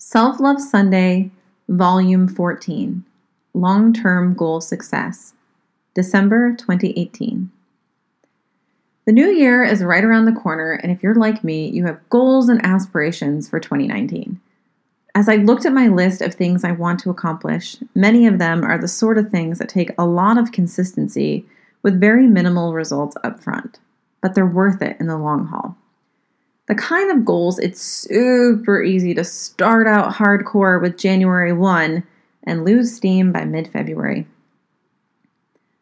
Self Love Sunday, Volume 14 Long Term Goal Success, December 2018. The new year is right around the corner, and if you're like me, you have goals and aspirations for 2019. As I looked at my list of things I want to accomplish, many of them are the sort of things that take a lot of consistency with very minimal results up front, but they're worth it in the long haul the kind of goals it's super easy to start out hardcore with January 1 and lose steam by mid February.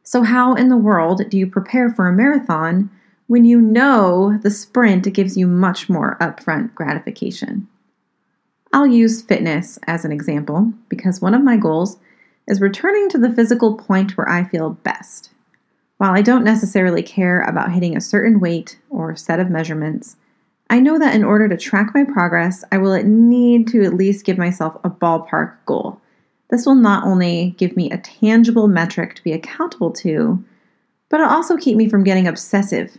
So, how in the world do you prepare for a marathon when you know the sprint gives you much more upfront gratification? I'll use fitness as an example because one of my goals is returning to the physical point where I feel best. While I don't necessarily care about hitting a certain weight or set of measurements, I know that in order to track my progress, I will need to at least give myself a ballpark goal. This will not only give me a tangible metric to be accountable to, but it'll also keep me from getting obsessive.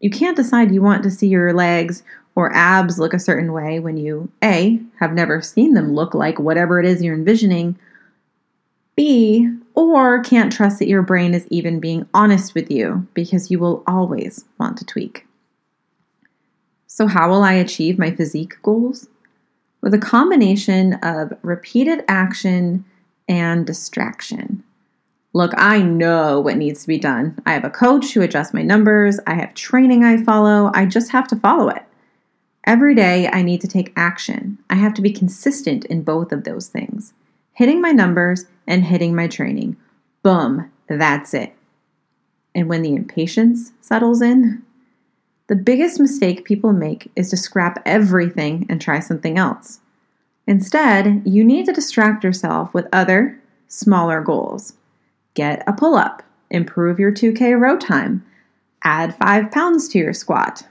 You can't decide you want to see your legs or abs look a certain way when you A, have never seen them look like whatever it is you're envisioning, B, or can't trust that your brain is even being honest with you because you will always want to tweak. So, how will I achieve my physique goals? With a combination of repeated action and distraction. Look, I know what needs to be done. I have a coach who adjusts my numbers, I have training I follow, I just have to follow it. Every day, I need to take action. I have to be consistent in both of those things hitting my numbers and hitting my training. Boom, that's it. And when the impatience settles in, the biggest mistake people make is to scrap everything and try something else. Instead, you need to distract yourself with other, smaller goals. Get a pull up, improve your 2K row time, add 5 pounds to your squat.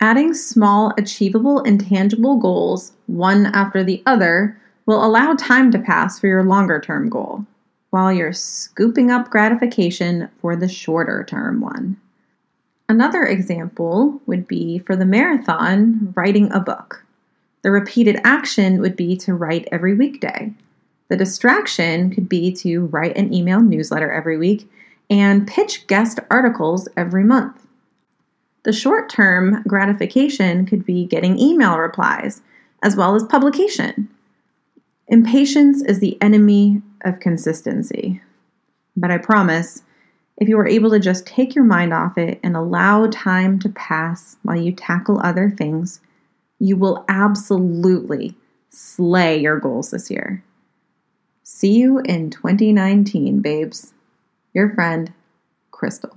Adding small, achievable, and tangible goals, one after the other, will allow time to pass for your longer term goal, while you're scooping up gratification for the shorter term one. Another example would be for the marathon, writing a book. The repeated action would be to write every weekday. The distraction could be to write an email newsletter every week and pitch guest articles every month. The short term gratification could be getting email replies as well as publication. Impatience is the enemy of consistency. But I promise if you are able to just take your mind off it and allow time to pass while you tackle other things, you will absolutely slay your goals this year. See you in 2019, babes. Your friend, Crystal.